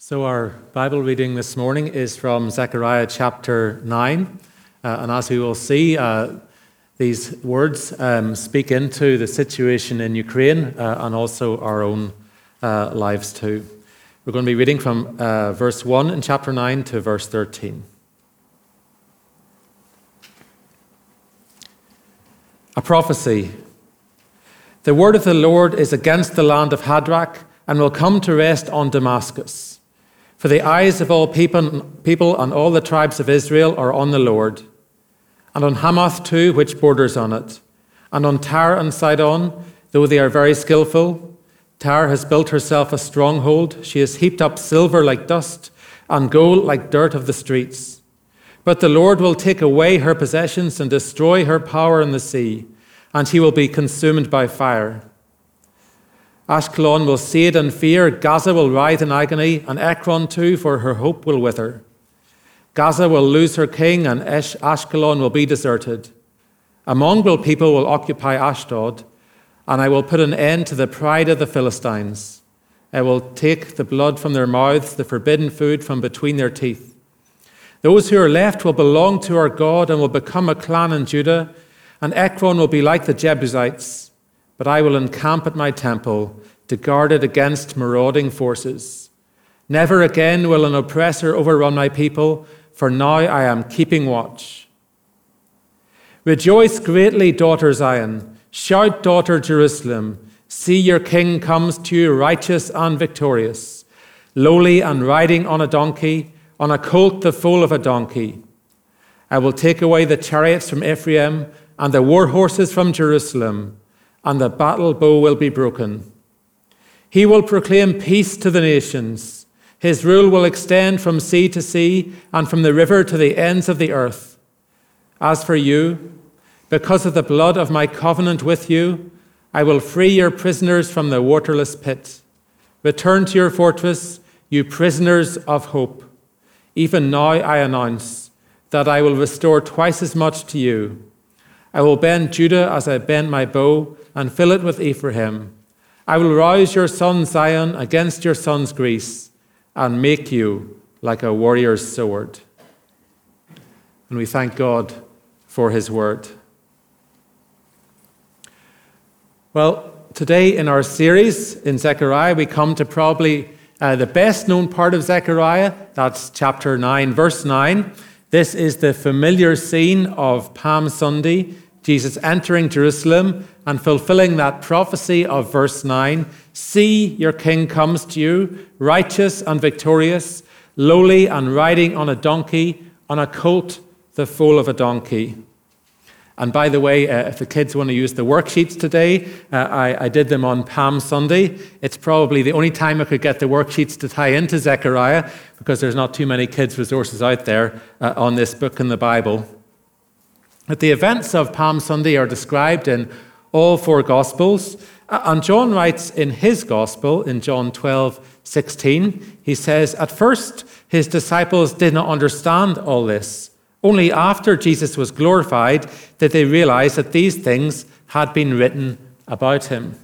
So, our Bible reading this morning is from Zechariah chapter 9. Uh, and as we will see, uh, these words um, speak into the situation in Ukraine uh, and also our own uh, lives too. We're going to be reading from uh, verse 1 in chapter 9 to verse 13. A prophecy. The word of the Lord is against the land of Hadrach and will come to rest on Damascus. For the eyes of all people, people and all the tribes of Israel are on the Lord, and on Hamath too, which borders on it, and on Tyre and Sidon, though they are very skilful. Tyre has built herself a stronghold. She has heaped up silver like dust, and gold like dirt of the streets. But the Lord will take away her possessions and destroy her power in the sea, and he will be consumed by fire. Ashkelon will see it in fear. Gaza will writhe in agony, and Ekron too, for her hope will wither. Gaza will lose her king, and Ashkelon will be deserted. A mongrel people will occupy Ashdod, and I will put an end to the pride of the Philistines. I will take the blood from their mouths, the forbidden food from between their teeth. Those who are left will belong to our God and will become a clan in Judah, and Ekron will be like the Jebusites but I will encamp at my temple to guard it against marauding forces. Never again will an oppressor overrun my people, for now I am keeping watch. Rejoice greatly, daughter Zion. Shout, daughter Jerusalem. See, your king comes to you righteous and victorious, lowly and riding on a donkey, on a colt the foal of a donkey. I will take away the chariots from Ephraim and the war horses from Jerusalem and the battle bow will be broken. He will proclaim peace to the nations. His rule will extend from sea to sea and from the river to the ends of the earth. As for you, because of the blood of my covenant with you, I will free your prisoners from the waterless pit. Return to your fortress, you prisoners of hope. Even now I announce that I will restore twice as much to you. I will bend Judah as I bend my bow and fill it with Ephraim. I will rouse your son Zion against your son's Greece and make you like a warrior's sword. And we thank God for his word. Well, today in our series in Zechariah, we come to probably uh, the best known part of Zechariah. That's chapter 9, verse 9. This is the familiar scene of Palm Sunday Jesus entering Jerusalem and fulfilling that prophecy of verse 9 See, your king comes to you, righteous and victorious, lowly and riding on a donkey, on a colt, the foal of a donkey. And by the way, uh, if the kids want to use the worksheets today, uh, I, I, did them on Palm Sunday. It's probably the only time I could get the worksheets to tie into Zechariah because there's not too many kids' resources out there uh, on this book in the Bible the events of Palm Sunday are described in all four Gospels. Uh, and John writes in his Gospel, in John 12, 16, he says, At first, his disciples did not understand all this. Only after Jesus was glorified did they realize that these things had been written about him.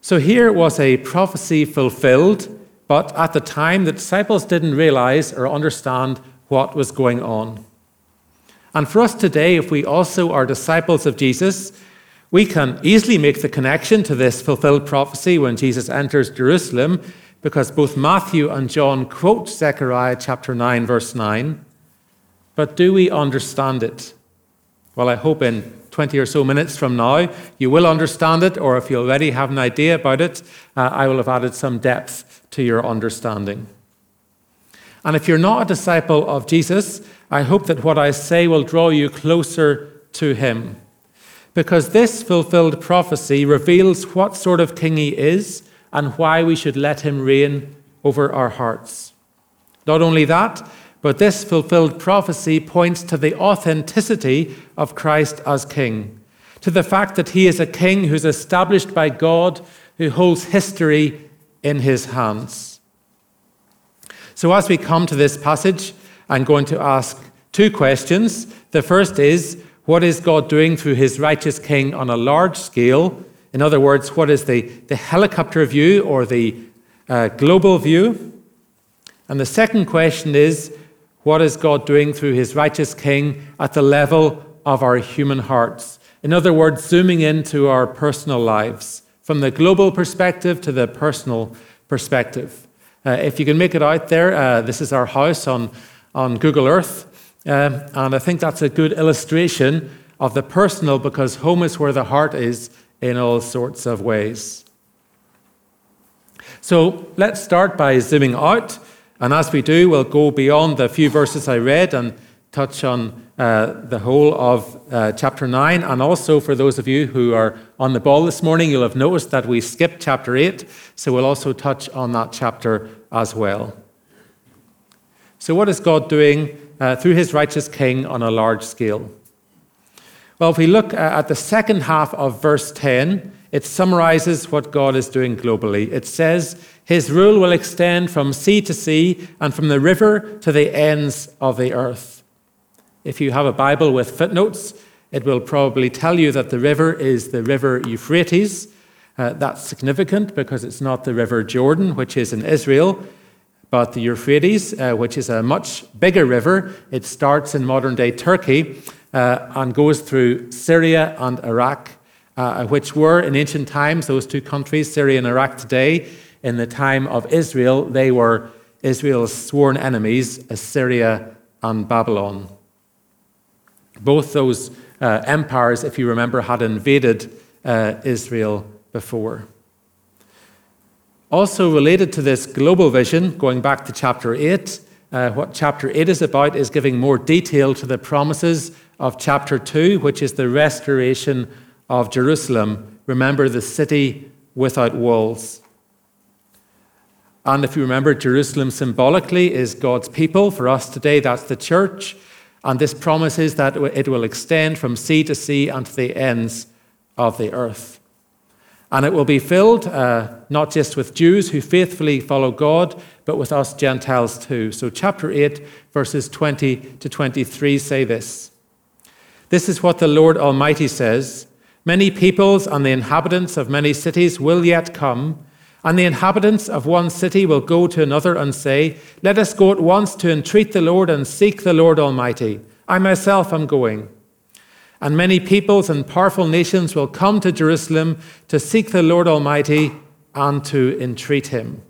So here was a prophecy fulfilled, but at the time the disciples didn't realize or understand what was going on. And for us today, if we also are disciples of Jesus, we can easily make the connection to this fulfilled prophecy when Jesus enters Jerusalem, because both Matthew and John quote Zechariah chapter 9, verse 9. But do we understand it? Well, I hope in 20 or so minutes from now you will understand it, or if you already have an idea about it, uh, I will have added some depth to your understanding. And if you're not a disciple of Jesus, I hope that what I say will draw you closer to him. Because this fulfilled prophecy reveals what sort of king he is and why we should let him reign over our hearts. Not only that, but this fulfilled prophecy points to the authenticity of Christ as king, to the fact that he is a king who's established by God, who holds history in his hands. So, as we come to this passage, I'm going to ask two questions. The first is what is God doing through his righteous king on a large scale? In other words, what is the, the helicopter view or the uh, global view. And the second question is what is God doing through his righteous king at the level of our human hearts? In other words, zooming into our personal lives from the global perspective to the personal perspective. Uh, if you can make it out there, uh, this is our house on, on Google Earth. Um, and I think that's a good illustration of the personal because home is where the heart is in all sorts of ways. So let's start by zooming out. And as we do, we'll go beyond the few verses I read and touch on uh, the whole of uh, chapter 9. And also, for those of you who are on the ball this morning, you'll have noticed that we skipped chapter 8. So we'll also touch on that chapter as well. So, what is God doing uh, through his righteous king on a large scale? Well, if we look at the second half of verse 10, it summarizes what God is doing globally. It says, His rule will extend from sea to sea and from the river to the ends of the earth. If you have a Bible with footnotes, it will probably tell you that the river is the river Euphrates. Uh, that's significant because it's not the river Jordan, which is in Israel, but the Euphrates, uh, which is a much bigger river. It starts in modern day Turkey uh, and goes through Syria and Iraq, uh, which were in ancient times those two countries, Syria and Iraq today. In the time of Israel, they were Israel's sworn enemies, Assyria and Babylon. Both those uh, empires, if you remember, had invaded uh, Israel before. Also, related to this global vision, going back to chapter 8, uh, what chapter 8 is about is giving more detail to the promises of chapter 2, which is the restoration of Jerusalem. Remember, the city without walls. And if you remember, Jerusalem symbolically is God's people. For us today, that's the church. And this promises that it will extend from sea to sea unto the ends of the earth. And it will be filled uh, not just with Jews who faithfully follow God, but with us Gentiles too. So, chapter 8, verses 20 to 23 say this this is what the Lord Almighty says Many peoples and the inhabitants of many cities will yet come, and the inhabitants of one city will go to another and say, Let us go at once to entreat the Lord and seek the Lord Almighty. I myself am going. And many peoples and powerful nations will come to Jerusalem to seek the Lord Almighty and to entreat him.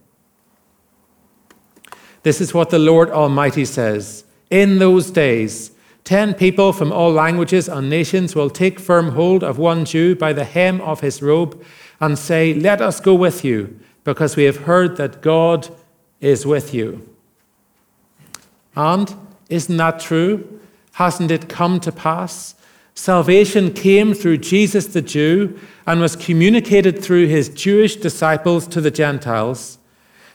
This is what the Lord Almighty says In those days, Ten people from all languages and nations will take firm hold of one Jew by the hem of his robe and say, Let us go with you, because we have heard that God is with you. And isn't that true? Hasn't it come to pass? Salvation came through Jesus the Jew and was communicated through his Jewish disciples to the Gentiles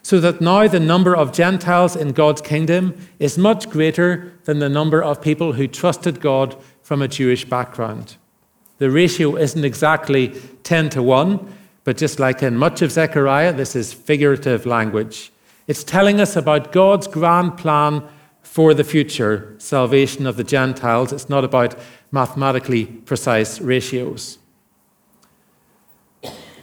so that now the number of Gentiles in God's kingdom is much greater than the number of people who trusted God from a Jewish background. The ratio isn't exactly 10 to 1, but just like in much of Zechariah, this is figurative language. It's telling us about God's grand plan for the future salvation of the Gentiles. It's not about mathematically precise ratios.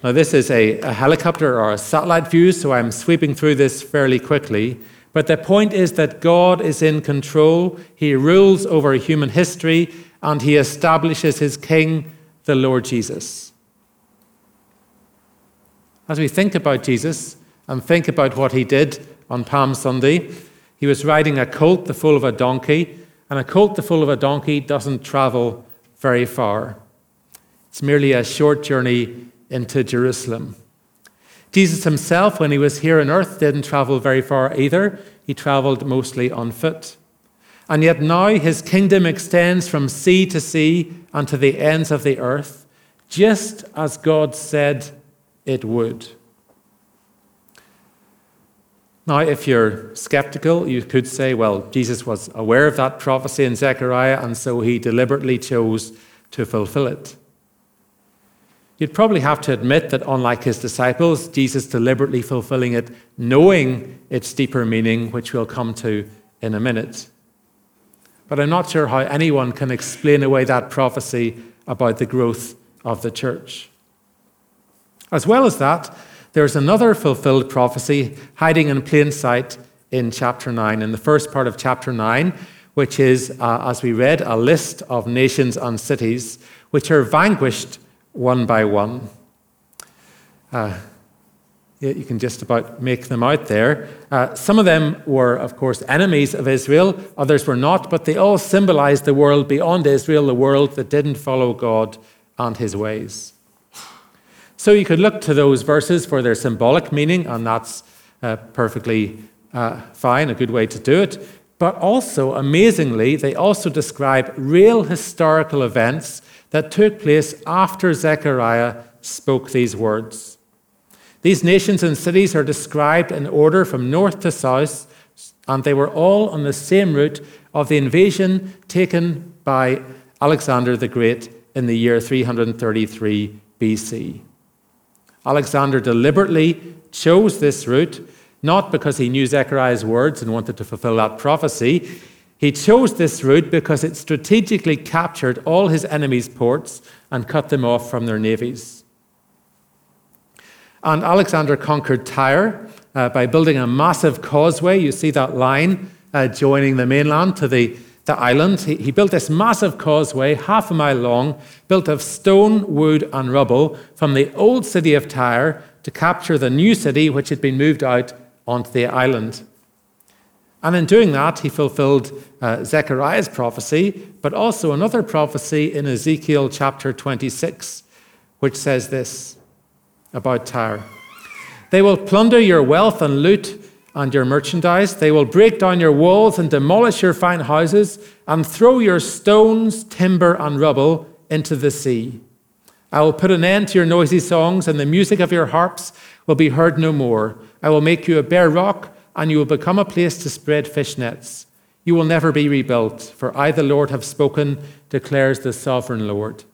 Now, this is a, a, helicopter or a satellite view, so I'm sweeping through this fairly quickly. But the point is that God is in control, He rules over human history, and He establishes His King, the Lord Jesus. As we think about Jesus and think about what He did on Palm Sunday, He was riding a colt the foal of a donkey, and a colt the foal of a donkey doesn't travel very far. It's merely a short journey into Jerusalem. Jesus himself, when he was here on earth, didn't travel very far either. He traveled mostly on foot. And yet now his kingdom extends from sea to sea and to the ends of the earth, just as God said it would. Now, if you're skeptical, you could say, well, Jesus was aware of that prophecy in Zechariah, and so he deliberately chose to fulfill it. You'd probably have to admit that, unlike his disciples, Jesus deliberately fulfilling it, knowing its deeper meaning, which we'll come to in a minute. But I'm not sure how anyone can explain away that prophecy about the growth of the church. As well as that, There's another fulfilled prophecy hiding in plain sight in chapter 9, in the first part of chapter 9, which is, uh, as we read, a list of nations and cities which are vanquished one by one. Uh, you can just about make them out there. Uh, some of them were, of course, enemies of Israel, others were not, but they all symbolized the world beyond Israel, the world that didn't follow God and his ways. So you could look to those verses for their symbolic meaning, and that's uh, perfectly uh, fine, a good way to do it. But also, amazingly, they also describe real historical events that took place after Zechariah spoke these words. These nations and cities are described in order from north to south, and they were all on the same route of the invasion taken by Alexander the Great in the year 333 BC. Alexander deliberately chose this route, not because he knew Zechariah's words and wanted to fulfill that prophecy. He chose this route because it strategically captured all his enemies' ports and cut them off from their navies. And Alexander conquered Tyre uh, by building a massive causeway. You see that line uh, joining the mainland to the, the island. He, he built this massive causeway, half a mile long, built of stone, wood, and rubble from the old city of Tyre to capture the new city, which had been moved out onto the island. And in doing that, he fulfilled uh, Zechariah's prophecy, but also another prophecy in Ezekiel chapter 26, which says this about Tyre. They will plunder your wealth and loot and your merchandise. They will break down your walls and demolish your fine houses and throw your stones, timber, and rubble into the sea. I will put an end to your noisy songs, and the music of your harps will be heard no more. I will make you a bare rock, and you will become a place to spread fish nets. You will never be rebuilt, for I, the Lord, have spoken, declares the sovereign Lord.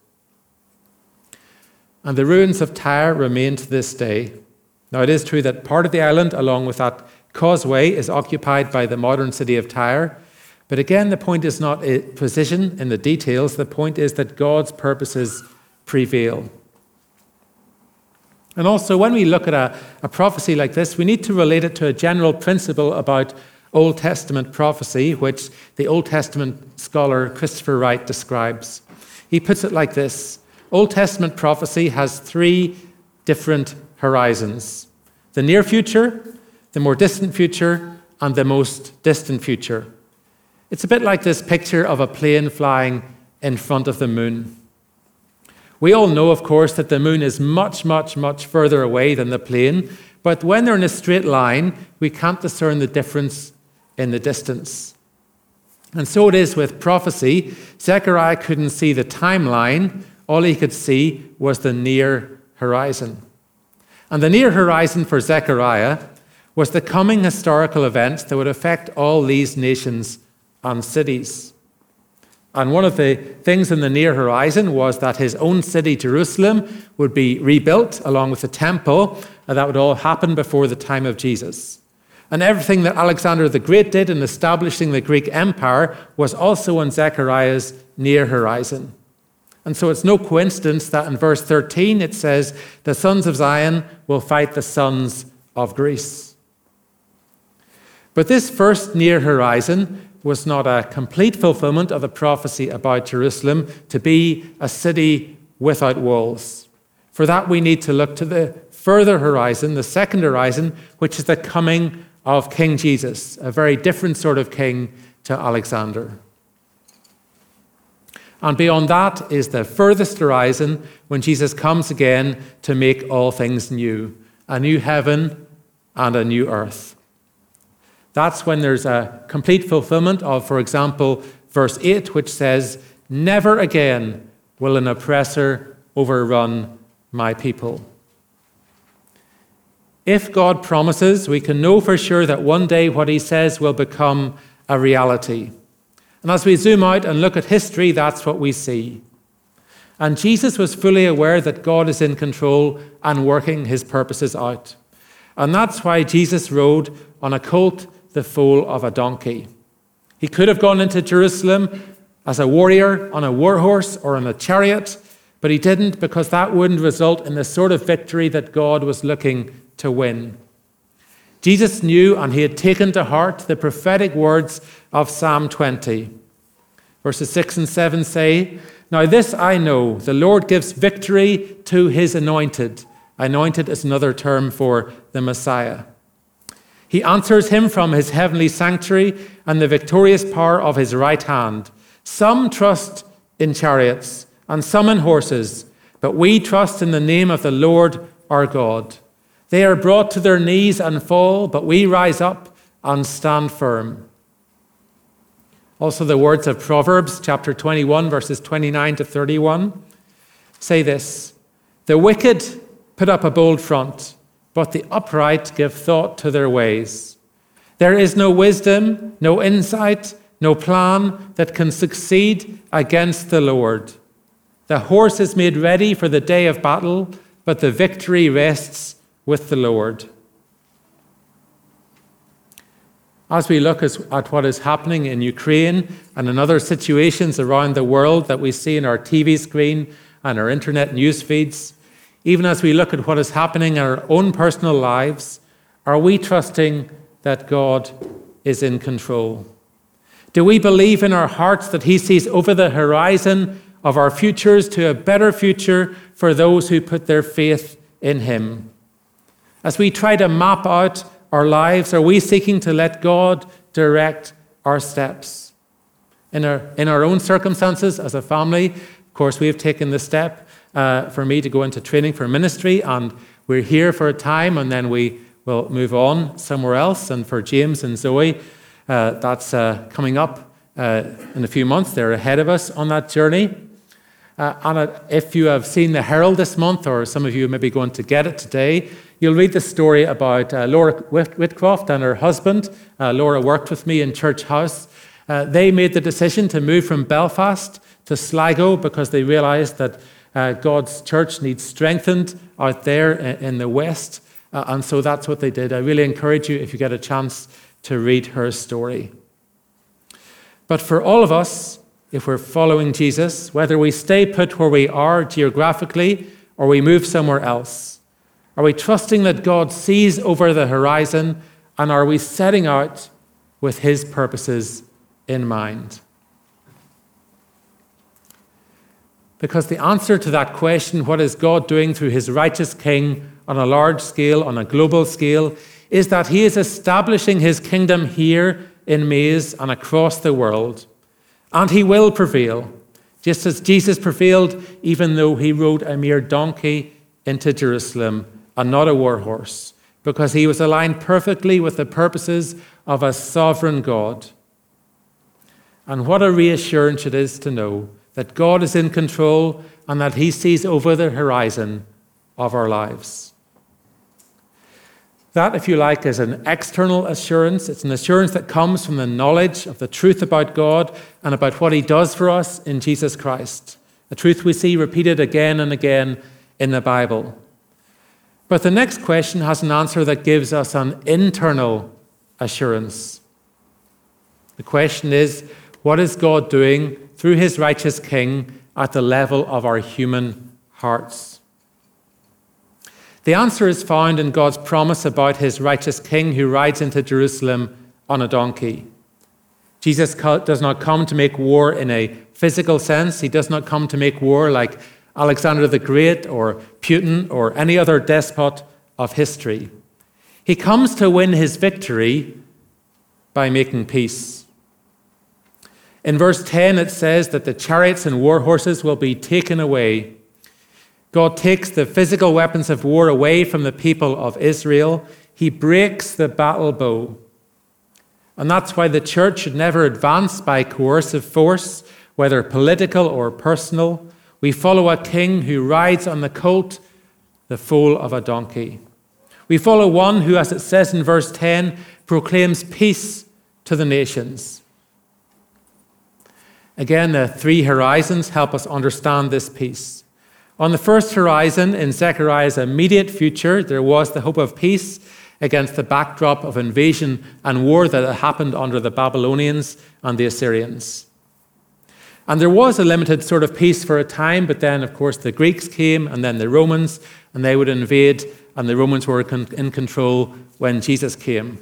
And the ruins of Tyre remain to this day. Now, it is true that part of the island, along with that causeway, is occupied by the modern city of Tyre. But again, the point is not precision in the details. The point is that God's purposes prevail. And also, when we look at a, a prophecy like this, we need to relate it to a general principle about Old Testament prophecy, which the Old Testament scholar Christopher Wright describes. He puts it like this Old Testament prophecy has three different horizons the near future, the more distant future, and the most distant future. It's a bit like this picture of a plane flying in front of the moon. We all know, of course, that the moon is much, much, much further away than the plane, but when they're in a straight line, we can't discern the difference in the distance. And so it is with prophecy. Zechariah couldn't see the timeline, all he could see was the near horizon. And the near horizon for Zechariah was the coming historical events that would affect all these nations and cities. And one of the things in the near horizon was that his own city, Jerusalem, would be rebuilt along with the temple, and that would all happen before the time of Jesus. And everything that Alexander the Great did in establishing the Greek Empire was also on Zechariah's near horizon. And so it's no coincidence that in verse 13 it says, The sons of Zion will fight the sons of Greece. But this first near horizon was not a complete fulfillment of the prophecy about Jerusalem to be a city without walls. For that, we need to look to the further horizon, the second horizon, which is the coming of King Jesus, a very different sort of king to Alexander. And beyond that is the furthest horizon when Jesus comes again to make all things new a new heaven and a new earth. That's when there's a complete fulfillment of, for example, verse 8, which says, Never again will an oppressor overrun my people. If God promises, we can know for sure that one day what he says will become a reality. And as we zoom out and look at history, that's what we see. And Jesus was fully aware that God is in control and working his purposes out. And that's why Jesus rode on a colt, the foal of a donkey. He could have gone into Jerusalem as a warrior on a war horse or on a chariot, but he didn't because that wouldn't result in the sort of victory that God was looking to win. Jesus knew and he had taken to heart the prophetic words of Psalm 20. Verses 6 and 7 say, Now this I know, the Lord gives victory to his anointed. Anointed is another term for the Messiah. He answers him from his heavenly sanctuary and the victorious power of his right hand. Some trust in chariots and some in horses, but we trust in the name of the Lord our God. They are brought to their knees and fall, but we rise up and stand firm. Also, the words of Proverbs chapter 21, verses 29 to 31 say this The wicked put up a bold front, but the upright give thought to their ways. There is no wisdom, no insight, no plan that can succeed against the Lord. The horse is made ready for the day of battle, but the victory rests with the Lord. As we look at what is happening in Ukraine and in other situations around the world that we see in our TV screen and our internet news feeds, even as we look at what is happening in our own personal lives, are we trusting that God is in control? Do we believe in our hearts that He sees over the horizon of our futures to a better future for those who put their faith in Him? As we try to map out our lives, are we seeking to let God direct our steps? In our, in our own circumstances as a family, of course, we have taken the step uh, for me to go into training for ministry, and we're here for a time, and then we will move on somewhere else. And for James and Zoe, uh, that's uh, coming up uh, in a few months. They're ahead of us on that journey. Uh, and if you have seen the Herald this month, or some of you may be going to get it today, you'll read the story about uh, Laura Whitcroft and her husband. Uh, Laura worked with me in Church House. Uh, they made the decision to move from Belfast to Sligo because they realized that uh, God's church needs strengthened out there in the West. Uh, and so that's what they did. I really encourage you, if you get a chance, to read her story. But for all of us, if we're following Jesus, whether we stay put where we are geographically or we move somewhere else? Are we trusting that God sees over the horizon and are we setting out with His purposes in mind? Because the answer to that question, what is God doing through His righteous King on a large scale, on a global scale, is that He is establishing His kingdom here in Maze and across the world and he will prevail, just as Jesus prevailed, even though he rode a mere donkey into Jerusalem and not a war horse, because he was aligned perfectly with the purposes of a sovereign God. And what a reassurance it is to know that God is in control and that he sees over the horizon of our lives. That, if you like, is an external assurance. It's an assurance that comes from the knowledge of the truth about God and about what He does for us in Jesus Christ. A truth we see repeated again and again in the Bible. But the next question has an answer that gives us an internal assurance. The question is what is God doing through His righteous King at the level of our human hearts? The answer is found in God's promise about his righteous king who rides into Jerusalem on a donkey. Jesus does not come to make war in a physical sense. He does not come to make war like Alexander the Great or Putin or any other despot of history. He comes to win his victory by making peace. In verse 10, it says that the chariots and war horses will be taken away God takes the physical weapons of war away from the people of Israel. He breaks the battle bow. And that's why the church should never advance by coercive force, whether political or personal. We follow a king who rides on the colt, the foal of a donkey. We follow one who, as it says in verse 10, proclaims peace to the nations. Again, the three horizons help us understand this peace. On the first horizon, in Zechariah's immediate future, there was the hope of peace against the backdrop of invasion and war that had happened under the Babylonians and the Assyrians. And there was a limited sort of peace for a time, but then, of course, the Greeks came and then the Romans, and they would invade and the Romans were in control when Jesus came.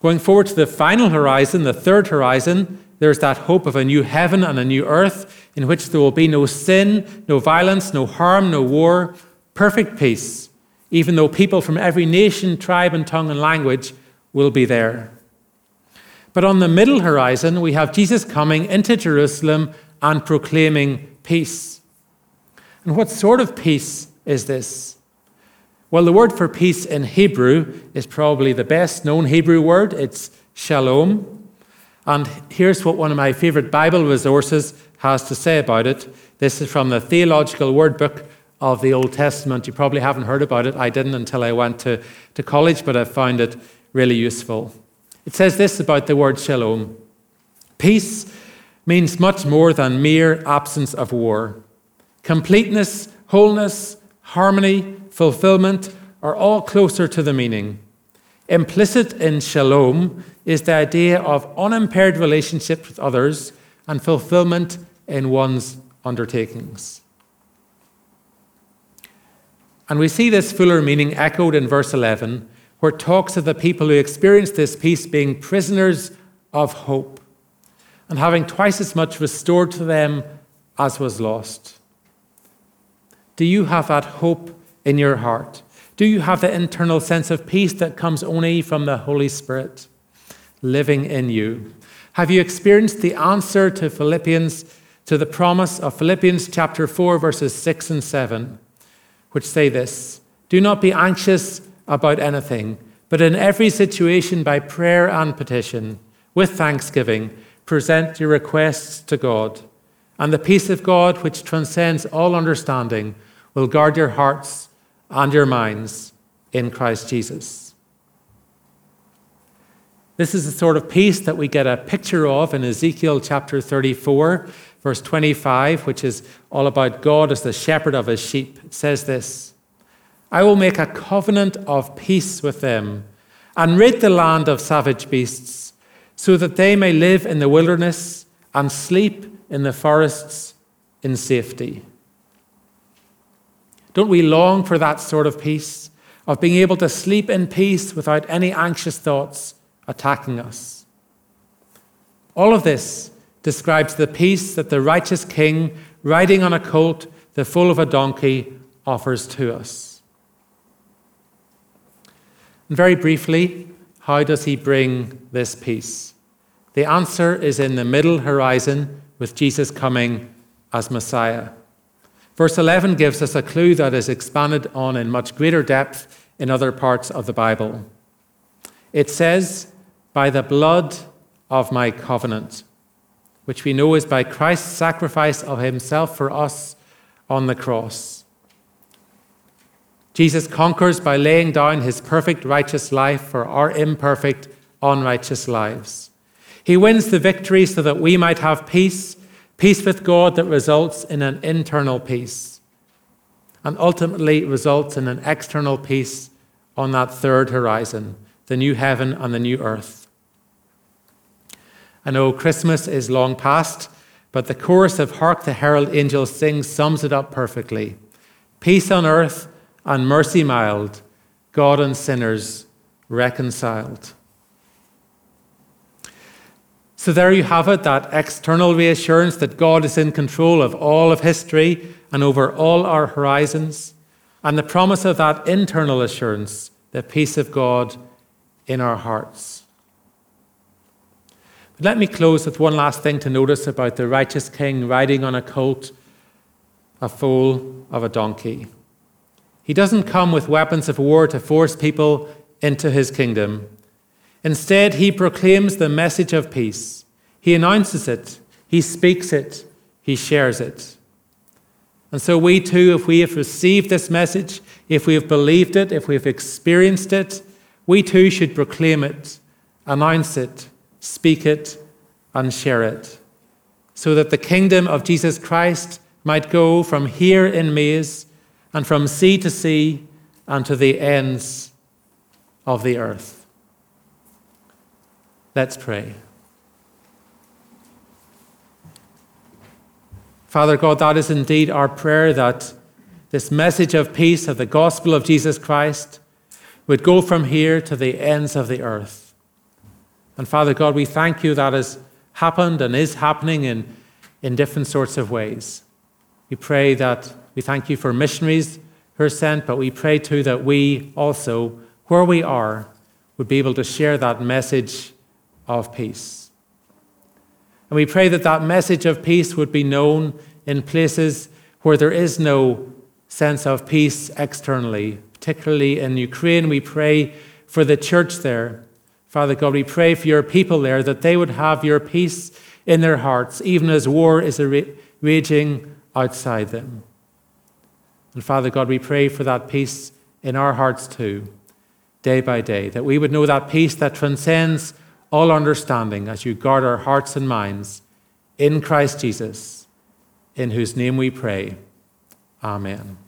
Going forward to the final horizon, the third horizon, there's that hope of a new heaven and a new earth in which there will be no sin, no violence, no harm, no war, perfect peace, even though people from every nation, tribe, and tongue and language will be there. But on the middle horizon, we have Jesus coming into Jerusalem and proclaiming peace. And what sort of peace is this? Well, the word for peace in Hebrew is probably the best known Hebrew word. It's shalom. And here's what one of my favorite Bible resources has to say about it. This is from the Theological Word Book of the Old Testament. You probably haven't heard about it. I didn't until I went to, to college, but I found it really useful. It says this about the word shalom Peace means much more than mere absence of war. Completeness, wholeness, harmony, fulfillment are all closer to the meaning. Implicit in shalom is the idea of unimpaired relationship with others and fulfillment in one's undertakings. And we see this fuller meaning echoed in verse 11, where talks of the people who experience this peace being prisoners of hope and having twice as much restored to them as was lost. Do you have that hope in your heart? Do you have the internal sense of peace that comes only from the Holy Spirit living in you? Have you experienced the answer to Philippians, to the promise of Philippians chapter 4, verses 6 and 7, which say this Do not be anxious about anything, but in every situation, by prayer and petition, with thanksgiving, present your requests to God. And the peace of God, which transcends all understanding, will guard your hearts and your minds in Christ Jesus. This is the sort of peace that we get a picture of in Ezekiel chapter 34, verse 25, which is all about God as the shepherd of his sheep. It says this I will make a covenant of peace with them and rid the land of savage beasts, so that they may live in the wilderness and sleep in the forests in safety. Don't we long for that sort of peace, of being able to sleep in peace without any anxious thoughts attacking us? All of this describes the peace that the righteous king, riding on a colt, the foal of a donkey, offers to us. And very briefly, how does he bring this peace? The answer is in the middle horizon with Jesus coming as Messiah. Verse 11 gives us a clue that is expanded on in much greater depth in other parts of the Bible. It says, By the blood of my covenant, which we know is by Christ's sacrifice of himself for us on the cross. Jesus conquers by laying down his perfect righteous life for our imperfect, unrighteous lives. He wins the victory so that we might have peace Peace with God that results in an internal peace and ultimately results in an external peace on that third horizon, the new heaven and the new earth. I know Christmas is long past, but the chorus of Hark the Herald Angels Sing sums it up perfectly. Peace on earth and mercy mild, God and sinners reconciled. So there you have it, that external reassurance that God is in control of all of history and over all our horizons, and the promise of that internal assurance, the peace of God in our hearts. But let me close with one last thing to notice about the righteous king riding on a colt, a foal of a donkey. He doesn't come with weapons of war to force people into his kingdom. Instead, he proclaims the message of peace. He announces it, he speaks it, he shares it. And so, we too, if we have received this message, if we have believed it, if we have experienced it, we too should proclaim it, announce it, speak it, and share it, so that the kingdom of Jesus Christ might go from here in Maze and from sea to sea and to the ends of the earth. Let's pray. Father God, that is indeed our prayer that this message of peace, of the gospel of Jesus Christ, would go from here to the ends of the earth. And Father God, we thank you that has happened and is happening in, in different sorts of ways. We pray that we thank you for missionaries who are sent, but we pray too that we also, where we are, would be able to share that message of peace. And we pray that that message of peace would be known in places where there is no sense of peace externally, particularly in Ukraine. We pray for the church there. Father God, we pray for your people there that they would have your peace in their hearts, even as war is raging outside them. And Father God, we pray for that peace in our hearts too, day by day, that we would know that peace that transcends all understanding as you guard our hearts and minds in Christ Jesus, in whose name we pray. Amen.